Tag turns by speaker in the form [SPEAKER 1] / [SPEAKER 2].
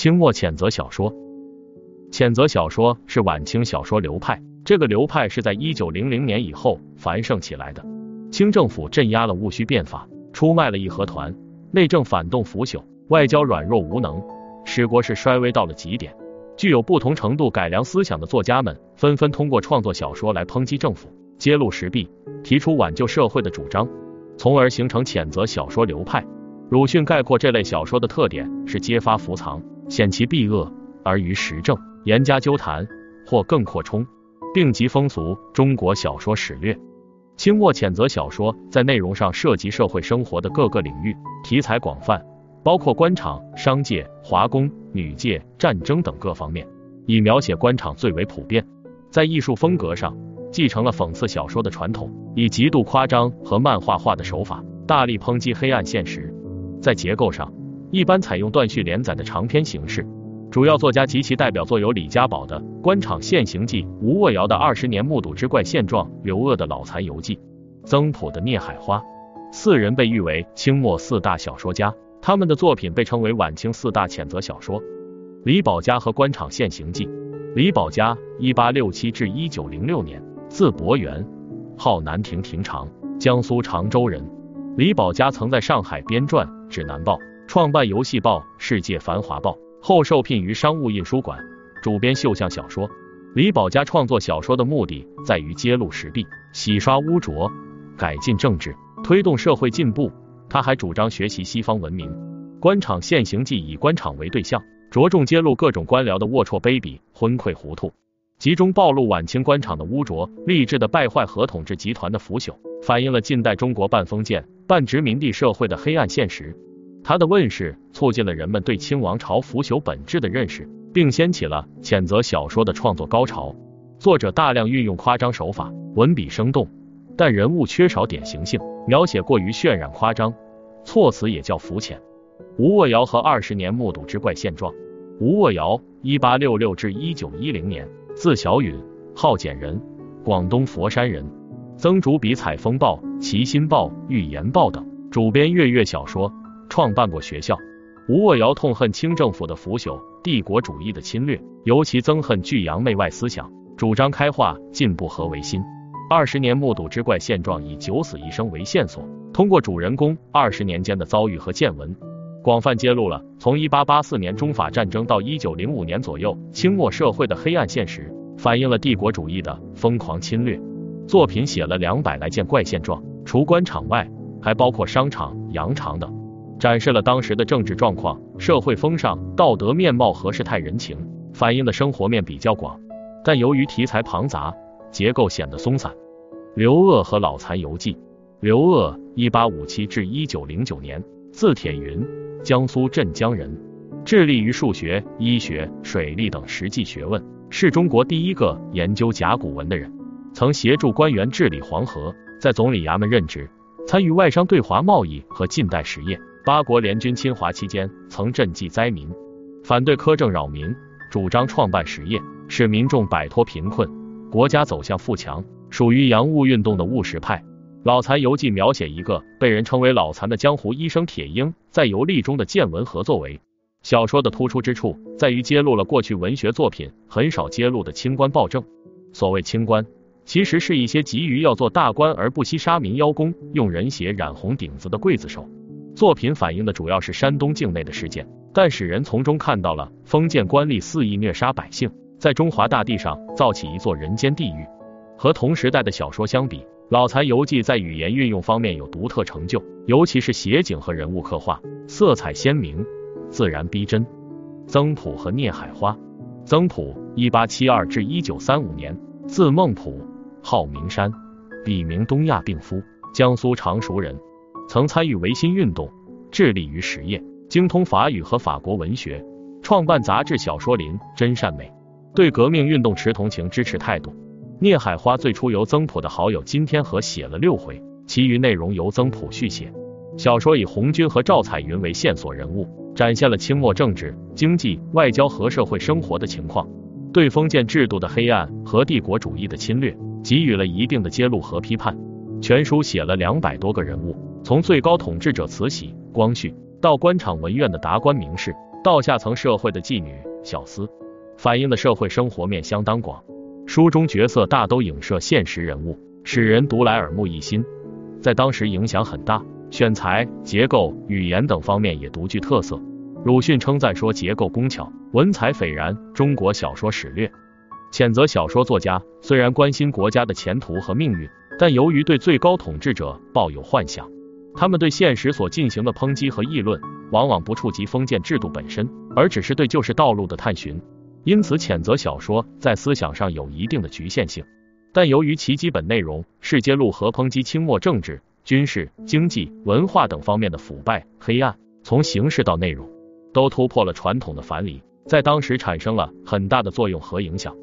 [SPEAKER 1] 清末谴责小说，谴责小说是晚清小说流派，这个流派是在一九零零年以后繁盛起来的。清政府镇压了戊戌变法，出卖了义和团，内政反动腐朽，外交软弱无能，使国是衰微到了极点。具有不同程度改良思想的作家们纷纷通过创作小说来抨击政府，揭露时弊，提出挽救社会的主张，从而形成谴责小说流派。鲁迅概括这类小说的特点是揭发伏藏，显其弊恶，而于时政，严加纠谈，或更扩充，并集风俗中国小说史略。清末谴责小说在内容上涉及社会生活的各个领域，题材广泛，包括官场、商界、华工、女界、战争等各方面。以描写官场最为普遍。在艺术风格上，继承了讽刺小说的传统，以极度夸张和漫画化的手法，大力抨击黑暗现实。在结构上，一般采用断续连载的长篇形式。主要作家及其代表作有李家宝的《官场现形记》，吴沃尧的《二十年目睹之怪现状》，刘鹗的《老残游记》，曾朴的《孽海花》。四人被誉为清末四大小说家，他们的作品被称为晚清四大谴责小说。李保家和《官场现形记》。李保家，一八六七至一九零六年，字伯元，号南亭亭长，江苏常州人。李保家曾在上海编撰。指南报创办游戏报世界繁华报后受聘于商务印书馆，主编绣像小说。李宝嘉创作小说的目的在于揭露时弊、洗刷污浊、改进政治、推动社会进步。他还主张学习西方文明。《官场现形记》以官场为对象，着重揭露各种官僚的龌龊卑鄙、昏聩糊涂，集中暴露晚清官场的污浊、吏治的败坏和统治集团的腐朽，反映了近代中国半封建。半殖民地社会的黑暗现实，他的问世促进了人们对清王朝腐朽本质的认识，并掀起了谴责小说的创作高潮。作者大量运用夸张手法，文笔生动，但人物缺少典型性，描写过于渲染夸张，措辞也较肤浅。吴沃尧和二十年目睹之怪现状。吴沃尧，一八六六至一九一零年，字小允，号简人，广东佛山人。曾主笔《采风报》《齐心报》《预言报》等，主编月月小说，创办过学校。吴沃尧痛恨清政府的腐朽、帝国主义的侵略，尤其憎恨巨洋媚外思想，主张开化、进步和维新。二十年目睹之怪现状以九死一生为线索，通过主人公二十年间的遭遇和见闻，广泛揭露了从一八八四年中法战争到一九零五年左右清末社会的黑暗现实，反映了帝国主义的疯狂侵略。作品写了两百来件怪现状，除官场外，还包括商场、洋场等，展示了当时的政治状况、社会风尚、道德面貌和世态人情，反映的生活面比较广。但由于题材庞杂，结构显得松散。刘鹗和老残游记。刘鹗，一八五七至一九零九年，字铁云，江苏镇江人，致力于数学、医学、水利等实际学问，是中国第一个研究甲骨文的人。曾协助官员治理黄河，在总理衙门任职，参与外商对华贸易和近代实业。八国联军侵华期间，曾赈济灾民，反对苛政扰民，主张创办实业，使民众摆脱贫困，国家走向富强，属于洋务运动的务实派。《老残游记》描写一个被人称为老残的江湖医生铁英在游历中的见闻和作为。小说的突出之处在于揭露了过去文学作品很少揭露的清官暴政。所谓清官。其实是一些急于要做大官而不惜杀民邀功、用人血染红顶子的刽子手。作品反映的主要是山东境内的事件，但使人从中看到了封建官吏肆意虐杀百姓，在中华大地上造起一座人间地狱。和同时代的小说相比，《老残游记》在语言运用方面有独特成就，尤其是写景和人物刻画，色彩鲜明，自然逼真。曾朴和聂海花。曾朴，一八七二至一九三五年，字孟朴。号名山，笔名东亚病夫，江苏常熟人，曾参与维新运动，致力于实业，精通法语和法国文学，创办杂志《小说林》《真善美》，对革命运动持同情支持态度。《聂海花》最初由曾朴的好友金天和写了六回，其余内容由曾朴续写。小说以红军和赵彩云为线索人物，展现了清末政治、经济、外交和社会生活的情况，对封建制度的黑暗和帝国主义的侵略。给予了一定的揭露和批判。全书写了两百多个人物，从最高统治者慈禧、光绪，到官场文苑的达官名士，到下层社会的妓女、小厮，反映的社会生活面相当广。书中角色大都影射现实人物，使人读来耳目一新，在当时影响很大。选材、结构、语言等方面也独具特色。鲁迅称赞说结构工巧，文采斐然。中国小说史略，谴责小说作家虽然关心国家的前途和命运，但由于对最高统治者抱有幻想，他们对现实所进行的抨击和议论，往往不触及封建制度本身，而只是对旧式道路的探寻。因此，谴责小说在思想上有一定的局限性。但由于其基本内容是揭露和抨击清末政治、军事、经济、文化等方面的腐败、黑暗，从形式到内容。都突破了传统的樊篱，在当时产生了很大的作用和影响。